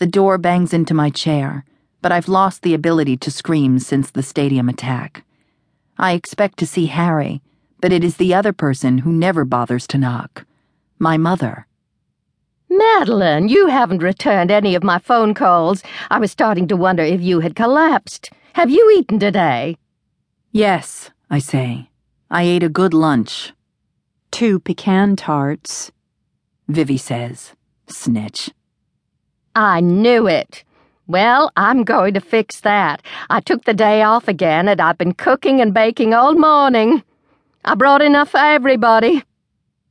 The door bangs into my chair, but I've lost the ability to scream since the stadium attack. I expect to see Harry, but it is the other person who never bothers to knock my mother. Madeline, you haven't returned any of my phone calls. I was starting to wonder if you had collapsed. Have you eaten today? Yes, I say. I ate a good lunch. Two pecan tarts. Vivi says. Snitch. I knew it. Well, I'm going to fix that. I took the day off again and I've been cooking and baking all morning. I brought enough for everybody.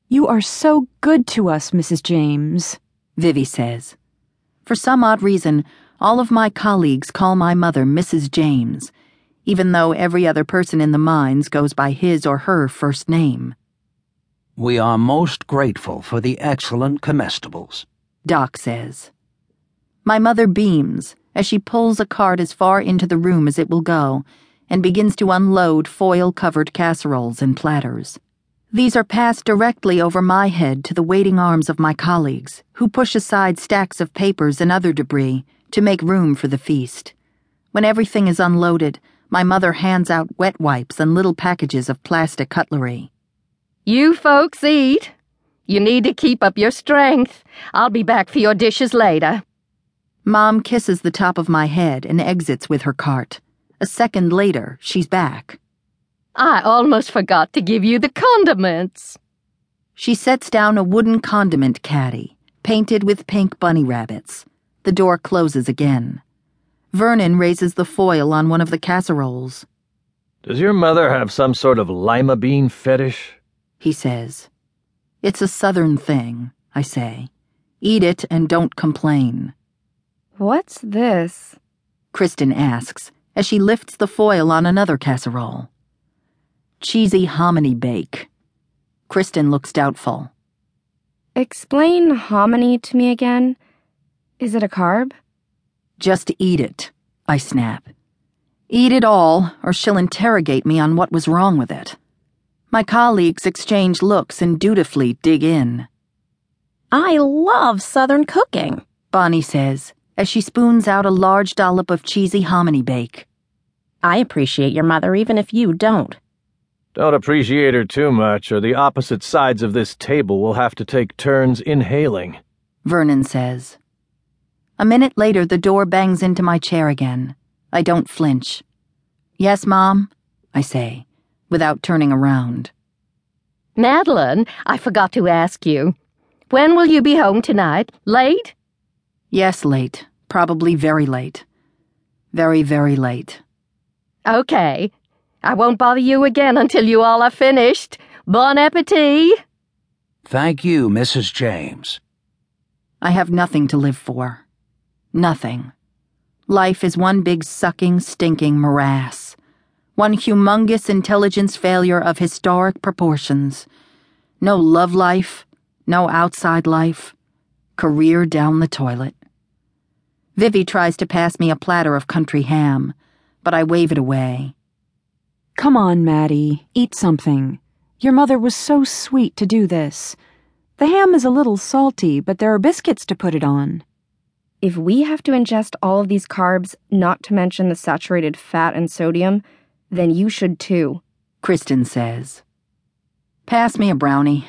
You are so good to us, Mrs. James, Vivi says. For some odd reason, all of my colleagues call my mother Mrs. James, even though every other person in the mines goes by his or her first name. We are most grateful for the excellent comestibles, Doc says. My mother beams as she pulls a cart as far into the room as it will go and begins to unload foil covered casseroles and platters. These are passed directly over my head to the waiting arms of my colleagues, who push aside stacks of papers and other debris to make room for the feast. When everything is unloaded, my mother hands out wet wipes and little packages of plastic cutlery. You folks eat. You need to keep up your strength. I'll be back for your dishes later. Mom kisses the top of my head and exits with her cart. A second later, she's back. I almost forgot to give you the condiments. She sets down a wooden condiment caddy, painted with pink bunny rabbits. The door closes again. Vernon raises the foil on one of the casseroles. Does your mother have some sort of lima bean fetish? He says. It's a southern thing, I say. Eat it and don't complain. What's this? Kristen asks as she lifts the foil on another casserole cheesy hominy bake. Kristen looks doubtful. Explain hominy to me again. Is it a carb? Just eat it, I snap. Eat it all, or she'll interrogate me on what was wrong with it. My colleagues exchange looks and dutifully dig in. I love Southern cooking, Bonnie says as she spoons out a large dollop of cheesy hominy bake. I appreciate your mother even if you don't. Don't appreciate her too much, or the opposite sides of this table will have to take turns inhaling. Vernon says. A minute later, the door bangs into my chair again. I don't flinch. Yes, Mom, I say, without turning around. Madeline, I forgot to ask you. When will you be home tonight? Late? Yes, late. Probably very late. Very, very late. Okay. I won't bother you again until you all are finished. Bon appetit. Thank you, Mrs. James. I have nothing to live for. Nothing. Life is one big sucking, stinking morass. One humongous intelligence failure of historic proportions. No love life, no outside life. Career down the toilet. Vivi tries to pass me a platter of country ham, but I wave it away. Come on, Maddie, eat something. Your mother was so sweet to do this. The ham is a little salty, but there are biscuits to put it on. If we have to ingest all of these carbs, not to mention the saturated fat and sodium, then you should too. Kristen says. Pass me a brownie.